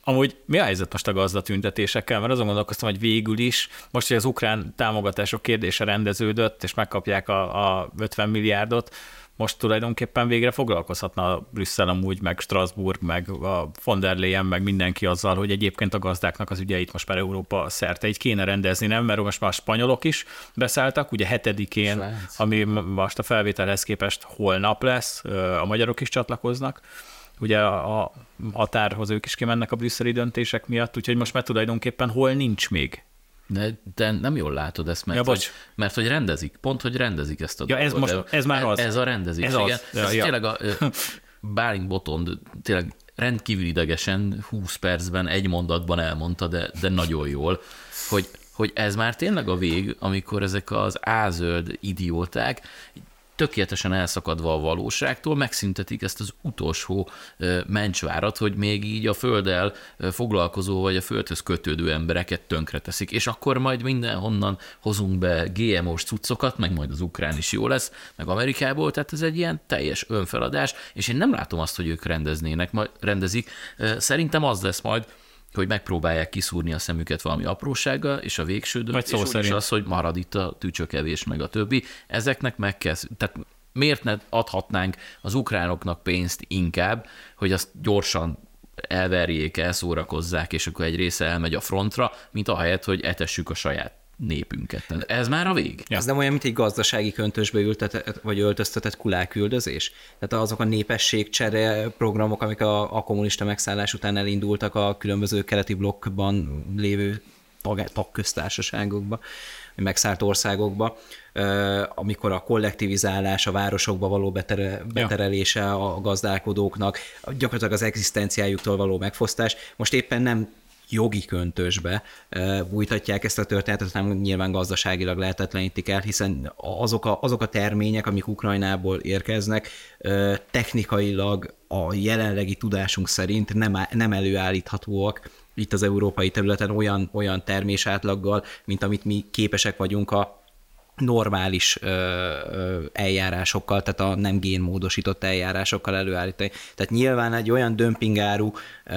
Amúgy mi a helyzet most a gazdatüntetésekkel? Mert azon gondolkoztam, hogy végül is, most, hogy az ukrán támogatások kérdése rendeződött, és megkapják a, a 50 milliárdot, most tulajdonképpen végre foglalkozhatna a Brüsszel amúgy, meg Strasbourg, meg a von der Leyen, meg mindenki azzal, hogy egyébként a gazdáknak az ügyeit most már Európa szerte így kéne rendezni, nem? Mert most már a spanyolok is beszálltak, ugye hetedikén, Svájc. ami most a felvételhez képest holnap lesz, a magyarok is csatlakoznak ugye a, a határhoz ők is kimennek a brüsszeli döntések miatt, úgyhogy most már tulajdonképpen hol nincs még. De, de nem jól látod ezt, mert, ja, hogy, mert hogy rendezik, pont, hogy rendezik ezt a ja, ez, most, ez már az. Ez a rendezés, ez igen. Az. Ja, ez ja. tényleg a Bálint Botond tényleg rendkívül idegesen, 20 percben, egy mondatban elmondta, de, de nagyon jól, hogy, hogy ez már tényleg a vég, amikor ezek az ázöld idióták tökéletesen elszakadva a valóságtól megszüntetik ezt az utolsó mencsvárat, hogy még így a földdel foglalkozó vagy a földhöz kötődő embereket tönkreteszik, és akkor majd mindenhonnan hozunk be GMO-s cuccokat, meg majd az ukrán is jó lesz, meg Amerikából, tehát ez egy ilyen teljes önfeladás, és én nem látom azt, hogy ők rendeznének, majd rendezik. Szerintem az lesz majd, hogy megpróbálják kiszúrni a szemüket valami aprósággal, és a végső döntés szó szerint. az, hogy marad itt a tücsökevés meg a többi. Ezeknek meg kell, tehát miért ne adhatnánk az ukránoknak pénzt inkább, hogy azt gyorsan elverjék, elszórakozzák, és akkor egy része elmegy a frontra, mint ahelyett, hogy etessük a saját népünket. Ez már a vég. Ja. Ez nem olyan, mint egy gazdasági köntösbe ültetett, vagy öltöztetett kuláküldözés? Tehát azok a népességcsere programok, amik a, a kommunista megszállás után elindultak a különböző keleti blokkban lévő tag, tagköztársaságokba, megszállt országokba, amikor a kollektivizálás, a városokba való betere, beterelése a gazdálkodóknak, gyakorlatilag az egzisztenciájuktól való megfosztás, most éppen nem jogi köntösbe bújtatják ezt a történetet, hanem nyilván gazdaságilag lehetetlenítik el, hiszen azok a, azok a termények, amik Ukrajnából érkeznek, technikailag a jelenlegi tudásunk szerint nem, nem előállíthatóak itt az európai területen olyan, olyan termésátlaggal, mint amit mi képesek vagyunk a normális ö, ö, eljárásokkal, tehát a nem génmódosított eljárásokkal előállítani. Tehát nyilván egy olyan dömpingáru ö,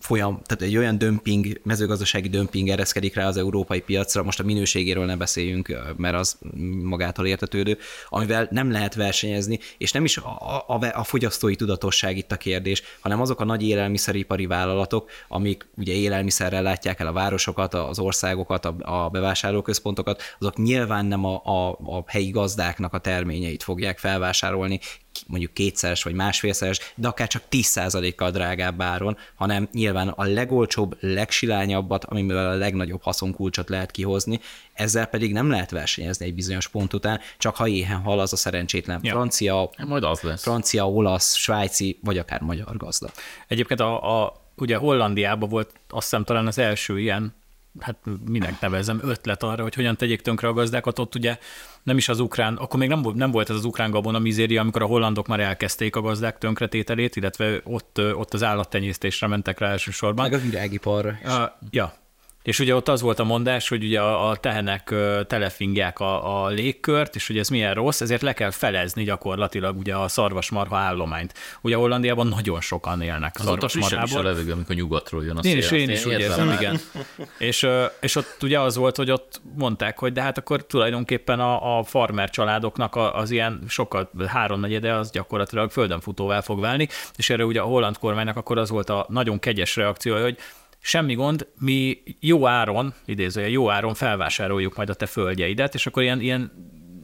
folyam, tehát egy olyan dömping, mezőgazdasági dömping ereszkedik rá az európai piacra, most a minőségéről ne beszéljünk, mert az magától értetődő, amivel nem lehet versenyezni, és nem is a, a, a fogyasztói tudatosság itt a kérdés, hanem azok a nagy élelmiszeripari vállalatok, amik ugye élelmiszerrel látják el a városokat, az országokat, a, a bevásárlóközpontokat, azok nyilván nyilván nem a, a, a helyi gazdáknak a terményeit fogják felvásárolni, mondjuk kétszeres vagy másfélszeres, de akár csak 10%-kal drágább áron, hanem nyilván a legolcsóbb, legsilányabbat, amivel a legnagyobb haszonkulcsot lehet kihozni, ezzel pedig nem lehet versenyezni egy bizonyos pont után, csak ha éhen hal az a szerencsétlen ja. francia, Majd az lesz. francia, olasz, svájci, vagy akár magyar gazda. Egyébként a, a ugye Hollandiában volt azt hiszem talán az első ilyen hát minek nevezem, ötlet arra, hogy hogyan tegyék tönkre a gazdákat. Ott ugye nem is az ukrán, akkor még nem, nem volt ez az ukrán gabona mizéria, amikor a hollandok már elkezdték a gazdák tönkretételét, illetve ott, ott az állattenyésztésre mentek rá elsősorban. Meg a virágiparra. Uh, ja, és ugye ott az volt a mondás, hogy ugye a, a tehenek telefingják a, a légkört, és hogy ez milyen rossz, ezért le kell felezni gyakorlatilag ugye a szarvasmarha állományt. Ugye Hollandiában nagyon sokan élnek az szarvasmarhából. Az a levegő, amikor nyugatról jön a szél. Én is, én is úgy érzem, igen. és, és ott ugye az volt, hogy ott mondták, hogy de hát akkor tulajdonképpen a, a farmer családoknak az ilyen sokkal háromnegyede az gyakorlatilag földön futóvá fog válni, és erre ugye a holland kormánynak akkor az volt a nagyon kegyes reakció, hogy semmi gond, mi jó áron, idézője, jó áron felvásároljuk majd a te földjeidet, és akkor ilyen, ilyen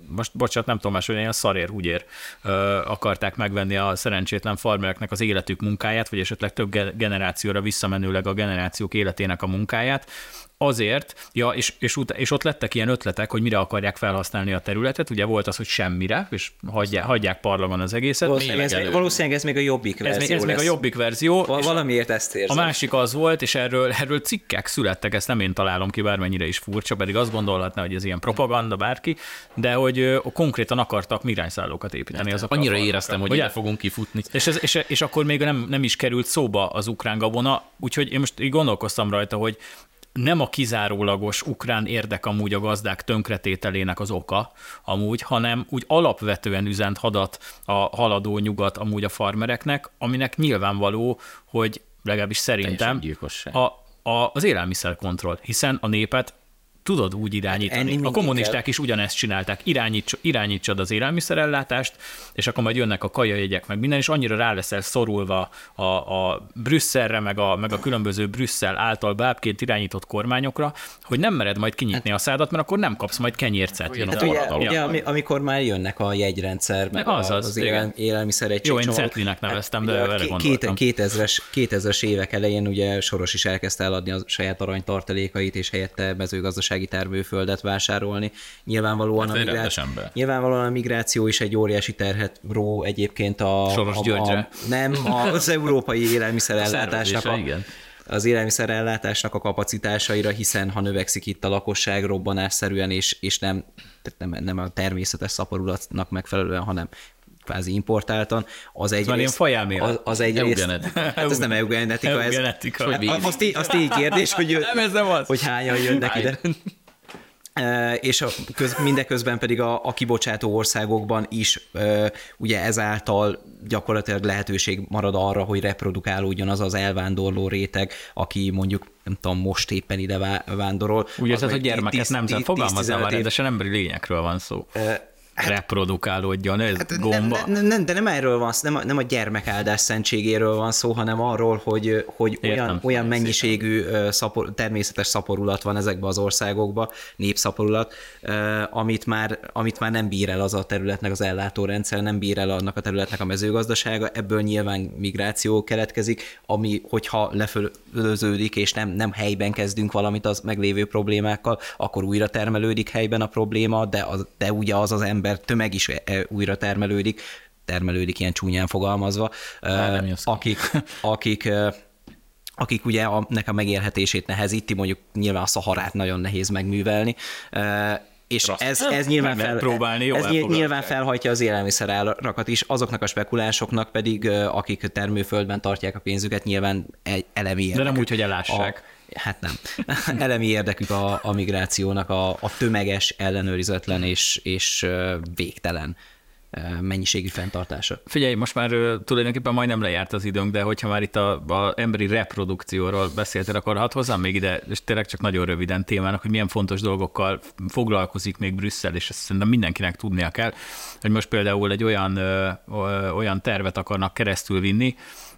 most bocsánat, nem tudom más, hogy ilyen szarér, húgyér ö, akarták megvenni a szerencsétlen farmereknek az életük munkáját, vagy esetleg több generációra visszamenőleg a generációk életének a munkáját, azért, ja, és, és, ut- és ott lettek ilyen ötletek, hogy mire akarják felhasználni a területet, ugye volt az, hogy semmire, és hagyják, hagyják parlagon az egészet. Valószínűleg ez, valószínűleg ez még a jobbik verzió Ez még, ez még a jobbik verzió. Val- valamiért ezt érzem. A másik az volt, és erről, erről cikkek születtek, ezt nem én találom ki, bármennyire is furcsa, pedig azt gondolhatná, hogy ez ilyen propaganda bárki, de hogy ö, konkrétan akartak mirányszállókat építeni. Azok annyira éreztem, hogy, hogy el fogunk kifutni. És, ez, és, és akkor még nem, nem is került szóba az ukrán gabona, úgyhogy én most így gondolkoztam rajta, hogy nem a kizárólagos ukrán érdek amúgy a gazdák tönkretételének az oka amúgy, hanem úgy alapvetően üzent hadat a haladó nyugat amúgy a farmereknek, aminek nyilvánvaló, hogy legalábbis szerintem a, a, az élelmiszerkontroll, hiszen a népet tudod úgy irányítani. a kommunisták kell. is ugyanezt csinálták, Irányíts, irányítsad az élelmiszerellátást, és akkor majd jönnek a kajajegyek, meg minden, és annyira rá leszel szorulva a, a Brüsszelre, meg a, meg a különböző Brüsszel által bábként irányított kormányokra, hogy nem mered majd kinyitni hát, a szádat, mert akkor nem kapsz majd kenyércet. Hát ugye, ugye, amikor már jönnek a jegyrendszer, meg az, az, az élel, élelmiszer egy Jó, én Cetlinek neveztem, de erre két, 2000-es, 2000-es évek elején ugye Soros is elkezdte eladni a saját aranytartalékait, és helyette mezőgazdaság gazdasági termőföldet vásárolni. Nyilvánvalóan, hát a, migrá... Nyilvánvalóan a migráció is egy óriási terhet ró egyébként a... Soros a, a, a nem, az európai élelmiszerellátásnak a, igen. az élelmiszerellátásnak a kapacitásaira, hiszen ha növekszik itt a lakosság robbanásszerűen, és, és nem, nem, nem a természetes szaporulatnak megfelelően, hanem kvázi importáltan, az egy Van rész, ilyen az, az egy rész, hát ez nem eugenetika, eugenetika. ez, hát, azt, így, azt így kérdés, hogy, nem, ez nem az. hogy hányan jönnek ide. És a, köz, mindeközben pedig a, a kibocsátó országokban is uh, ugye ezáltal gyakorlatilag lehetőség marad arra, hogy reprodukálódjon az az elvándorló réteg, aki mondjuk nem tudom, most éppen ide vándorol. Úgy érzed, hogy gyermeket nem fogalmazzál már, rendesen emberi lényekről van szó. Uh, reprodukálódjon, ez hát, gomba. Nem, nem, de nem erről van szó, nem a, nem a gyermekáldás szentségéről van szó, hanem arról, hogy, hogy Értem, olyan, olyan mennyiségű szapor, természetes szaporulat van ezekben az országokban, népszaporulat, amit már, amit már nem bír el az a területnek az ellátórendszer, nem bír el annak a területnek a mezőgazdasága, ebből nyilván migráció keletkezik, ami hogyha lefölöződik, és nem, nem helyben kezdünk valamit az meglévő problémákkal, akkor újra termelődik helyben a probléma, de, az, de ugye az az ember ember tömeg is e, újra termelődik, termelődik ilyen csúnyán fogalmazva, akik, akik akik ugye a, nek a megélhetését nehezíti, mondjuk nyilván a szaharát nagyon nehéz megművelni, és ez, ez, nyilván, fel, próbálni, ez nyilván felhajtja az élelmiszerárakat is, azoknak a spekulánsoknak pedig, akik termőföldben tartják a pénzüket, nyilván egy elemi. De nem úgy, hogy elássák. A, hát nem. elemi érdekük a, a migrációnak a, a tömeges, ellenőrizetlen és, és végtelen mennyiségű fenntartása. Figyelj, most már tulajdonképpen majdnem lejárt az időnk, de hogyha már itt a, a emberi reprodukcióról beszéltél, akkor hadd hozzám még ide, és tényleg csak nagyon röviden témának, hogy milyen fontos dolgokkal foglalkozik még Brüsszel, és ezt szerintem mindenkinek tudnia kell, hogy most például egy olyan, ö, ö, olyan tervet akarnak keresztül vinni,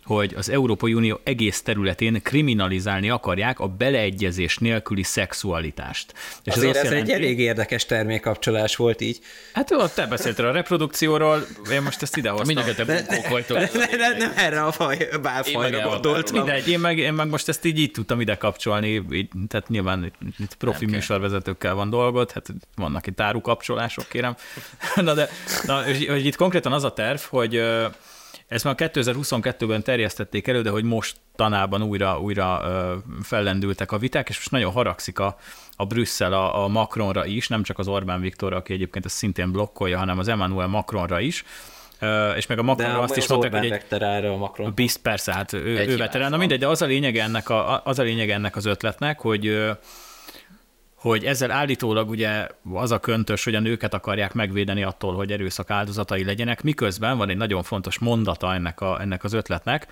hogy az Európai Unió egész területén kriminalizálni akarják a beleegyezés nélküli szexualitást. És Azért ez, ez jelenti, egy elég érdekes termékkapcsolás volt így. Hát ott te beszéltél a reprodukcióról, én most ezt idehoztam. Mindenki te vagytok. Ne, ne, nem erre a faj, bálfajra gondolt. Mindegy, én meg, én meg most ezt így, így tudtam ide kapcsolni, így, tehát nyilván itt profi okay. műsorvezetőkkel van dolgot, hát vannak itt árukapcsolások, kérem. Na de na, hogy itt konkrétan az a terv, hogy ezt már 2022-ben terjesztették elő, de hogy most tanában újra, újra fellendültek a viták, és most nagyon haragszik a, a Brüsszel a, a Macronra is, nem csak az Orbán Viktorra, aki egyébként ezt szintén blokkolja, hanem az Emmanuel Macronra is, és meg a Macronra azt is mondták, hogy egy... a Macron. Bizt, persze, hát ő, ő veterán. Na mindegy, de az a lényeg ennek, a, az a lényeg ennek az ötletnek, hogy hogy ezzel állítólag ugye az a köntös, hogy a nőket akarják megvédeni attól, hogy erőszak áldozatai legyenek, miközben van egy nagyon fontos mondata ennek, a, ennek az ötletnek,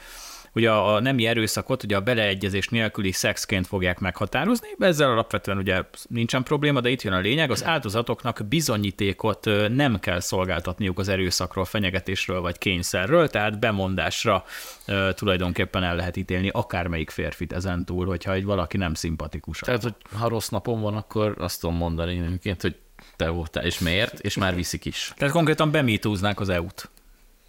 ugye a nemi erőszakot ugye a beleegyezés nélküli szexként fogják meghatározni, ezzel alapvetően ugye nincsen probléma, de itt jön a lényeg, az áldozatoknak bizonyítékot nem kell szolgáltatniuk az erőszakról, fenyegetésről vagy kényszerről, tehát bemondásra tulajdonképpen el lehet ítélni akármelyik férfit ezen túl, hogyha egy valaki nem szimpatikus. Tehát, hogy ha rossz napom van, akkor azt tudom mondani hogy te voltál, és miért, és már viszik is. Tehát konkrétan bemítúznák az EU-t.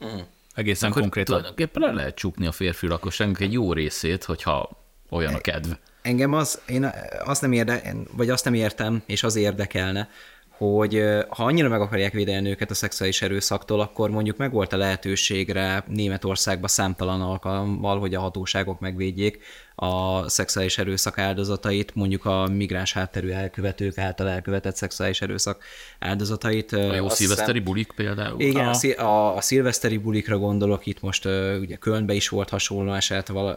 Mm. Egészen Akkor konkrétan. Tulajdonképpen le lehet csukni a férfi lakosságnak egy jó részét, hogyha olyan a kedv. Engem az, én azt nem érde, vagy azt nem értem, és az érdekelne, hogy ha annyira meg akarják védeni őket a szexuális erőszaktól, akkor mondjuk meg volt a lehetőségre Németországban számtalan alkalommal, hogy a hatóságok megvédjék a szexuális erőszak áldozatait, mondjuk a migráns hátterű elkövetők által elkövetett szexuális erőszak áldozatait. A jó szilveszteri bulik például. Igen, a, a, a szilveszteri bulikra gondolok, itt most ugye Kölnbe is volt hasonló eset. Vala,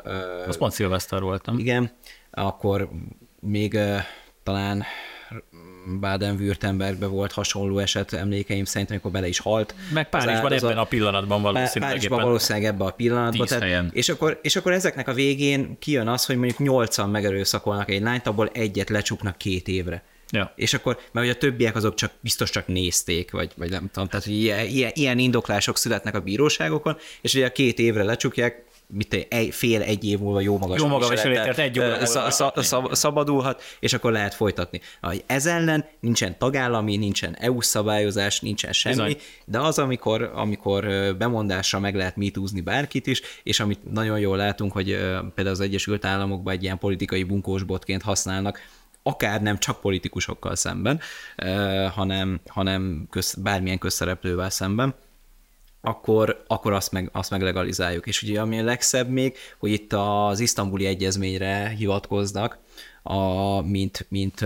Az pont szilveszter voltam. Igen, akkor még talán Baden-Württembergbe volt hasonló eset, emlékeim szerint, amikor bele is halt. Meg Párizsban ebben a pillanatban valószínűleg. Párizsban valószínűleg ebben a pillanatban. Tehát, és, akkor, és akkor ezeknek a végén kijön az, hogy mondjuk nyolcan megerőszakolnak egy lányt, abból egyet lecsuknak két évre. Ja. És akkor, mert hogy a többiek azok csak biztos csak nézték, vagy, vagy nem tudom, tehát hogy ilyen, ilyen, ilyen indoklások születnek a bíróságokon, és ugye a két évre lecsukják, mit egy, fél egy év múlva jó magas jó magas viselettel, egy óra szab, szab, szabadulhat, és akkor lehet folytatni. Ez ellen nincsen tagállami, nincsen EU szabályozás, nincsen semmi, Bizony. de az, amikor, amikor bemondásra meg lehet mitúzni bárkit is, és amit nagyon jól látunk, hogy például az Egyesült Államokban egy ilyen politikai bunkósbotként használnak, akár nem csak politikusokkal szemben, hanem, hanem köz, bármilyen közszereplővel szemben, akkor, akkor azt, meg, azt meg legalizáljuk. És ugye ami a legszebb még, hogy itt az isztambuli egyezményre hivatkoznak, a, mint, mint,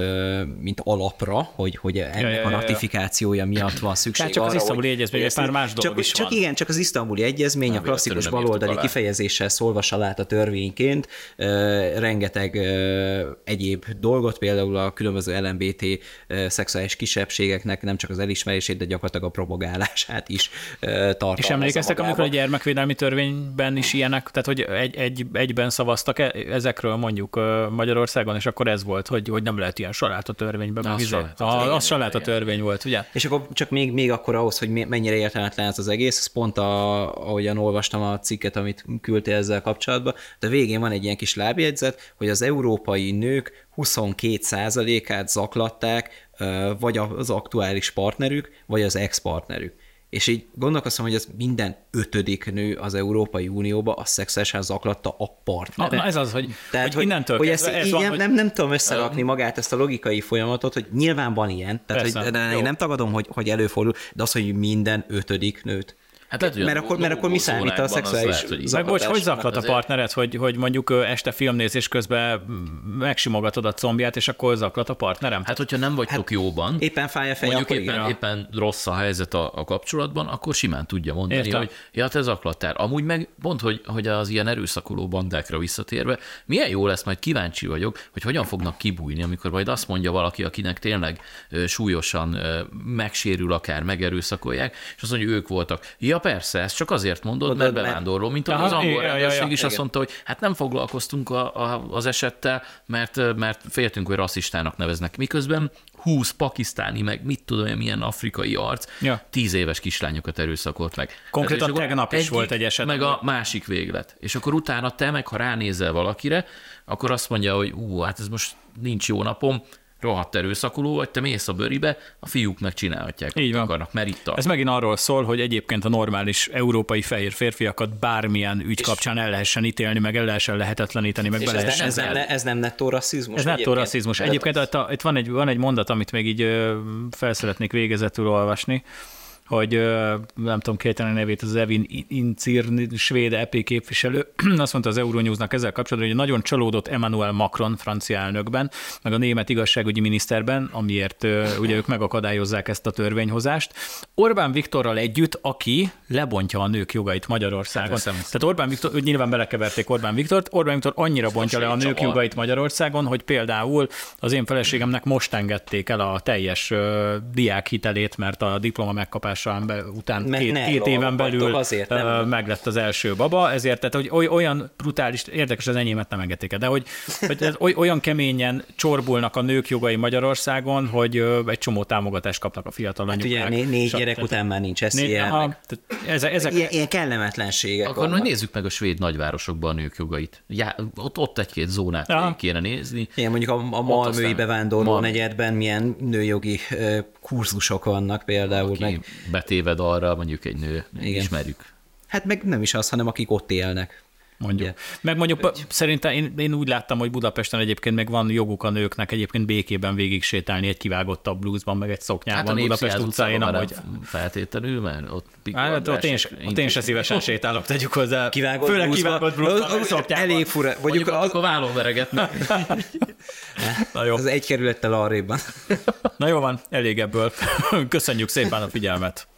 mint alapra, hogy, hogy ennek ja, ja, ja, a ratifikációja miatt van szükség Tehát csak arra, az isztambuli egyezmény, pár más dolog csak, is csak van. igen, csak az isztambuli egyezmény, a klasszikus baloldali kifejezéssel szólva salát a törvényként, rengeteg egyéb dolgot, például a különböző LMBT szexuális kisebbségeknek nem csak az elismerését, de gyakorlatilag a propagálását is tartalmazza És emlékeztek, amikor a gyermekvédelmi törvényben is ilyenek, tehát hogy egy, egy, egyben szavaztak ezekről mondjuk Magyarországon, és akkor ez volt, hogy, hogy nem lehet ilyen saláta törvénybe. Na, meg az izé. saláta A- Az saláta törvény volt, ugye? És akkor csak még, még akkor ahhoz, hogy mennyire értelmetlen ez az egész, ez pont a, ahogyan olvastam a cikket, amit küldtél ezzel kapcsolatban, de végén van egy ilyen kis lábjegyzet, hogy az európai nők 22%-át zaklatták, vagy az aktuális partnerük, vagy az ex-partnerük. És így gondolkoztam, hogy ez minden ötödik nő az Európai Unióba a szexuálisan zaklatta a partner. Na, ez az, hogy, Tehát, hogy, innentől hogy ezt ez így van, nem, hogy- nem, nem tudom összerakni magát ezt a logikai folyamatot, hogy nyilván van ilyen, tehát Persze. hogy, de én nem tagadom, hogy, hogy előfordul, de az, hogy minden ötödik nőt. Hát lehet, hogy Mert akkor- mert akkor mi számít a szexuális lehet, Meg bocs, hogy zaklatás. zaklat a partnered, hogy, hogy mondjuk este filmnézés közben megsimogatod a combját, és akkor zaklat a partnerem? Hát, hogyha nem vagytok jóban, Éppen fáj a feje, mondjuk akkor éppen, igen. éppen rossz a helyzet a, a kapcsolatban, akkor simán tudja mondani, Értem. hogy ja, te zaklattál. Amúgy meg pont, hogy, hogy az ilyen erőszakoló bandákra visszatérve, milyen jó lesz, majd kíváncsi vagyok, hogy hogyan fognak kibújni, amikor majd azt mondja valaki, akinek tényleg súlyosan megsérül, akár megerőszakolják, és azt mondja, hogy ők voltak. Ja persze, ezt csak azért mondod, Mondod, mert mert- bevándorló, mint ahogy az angol ja, ja, ja, rendőrség is igen. azt mondta, hogy hát nem foglalkoztunk a, a, az esettel, mert, mert féltünk, hogy rasszistának neveznek. Miközben 20 pakisztáni, meg mit tudom én, milyen afrikai arc, Ja. 10 éves kislányokat erőszakolt meg. Konkrétan akkor tegnap is volt egy eset. Meg a másik véglet. És akkor utána te meg, ha ránézel valakire, akkor azt mondja, hogy ú, hát ez most nincs jó napom, rohadt erőszakoló vagy, te mész a bőribe, a fiúk megcsinálhatják, Így van. akarnak, mert itt tart. Ez megint arról szól, hogy egyébként a normális európai fehér férfiakat bármilyen ügy kapcsán el lehessen ítélni, meg el lehessen lehetetleníteni, meg És be ez, ez, nem, ez nem nettó rasszizmus? Ez nettó egyébként? rasszizmus. Egyébként itt, van, egy, van egy mondat, amit még így fel szeretnék végezetül olvasni, hogy nem tudom kéteni nevét, az Evin Incir, svéd EP képviselő, azt mondta az Euronewsnak ezzel kapcsolatban, hogy nagyon csalódott Emmanuel Macron francia elnökben, meg a német igazságügyi miniszterben, amiért ugye ők megakadályozzák ezt a törvényhozást. Orbán Viktorral együtt, aki lebontja a nők jogait Magyarországon. Hát Tehát Orbán Viktor, nyilván belekeverték Orbán Viktort, Orbán Viktor annyira bontja le a nők jogait Magyarországon, hogy például az én feleségemnek most engedték el a teljes diákhitelét, mert a diploma megkapása be, után Mert két, két éven belül azért nem. meg lett az első baba, ezért tehát, hogy oly, olyan brutális, érdekes az enyémet nem engedték de hogy, hogy ez oly, olyan keményen csorbulnak a nők jogai Magyarországon, hogy egy csomó támogatást kapnak a fiatal Hát anyukák. ugye né- négy Stb. gyerek után már nincs Né- esélye. aha, tehát ezek, ezek, Ilyen, ilyen kellemetlenségek Akkor majd nézzük meg a svéd nagyvárosokban a nők jogait. Já, ott, ott egy-két zónát Aha. kéne nézni. Igen, mondjuk a, a Malmői bevándorló Mal- negyedben milyen nőjogi kurzusok vannak például. Ki Meg, betéved arra, mondjuk egy nő, Igen. ismerjük. hát meg nem is az, hanem akik ott élnek. Mondjuk. Ugye? Meg mondjuk pa- szerintem én, én úgy láttam, hogy Budapesten egyébként meg van joguk a nőknek egyébként békében végig sétálni egy kivágottabb blúzban, meg egy szoknyában Hát a Budapest utcáin, ahogy... feltétlenül, mert ott Hát, ott, én, ott én se szívesen sétálok, tegyük hozzá. Kivágott Főleg kivágott blúzban. Elég fura. Mondjuk Mondjuk az, akkor vállon veregetnek. Na jó. az egy kerülettel arrébb. Na jó van, elég ebből. Köszönjük szépen a figyelmet.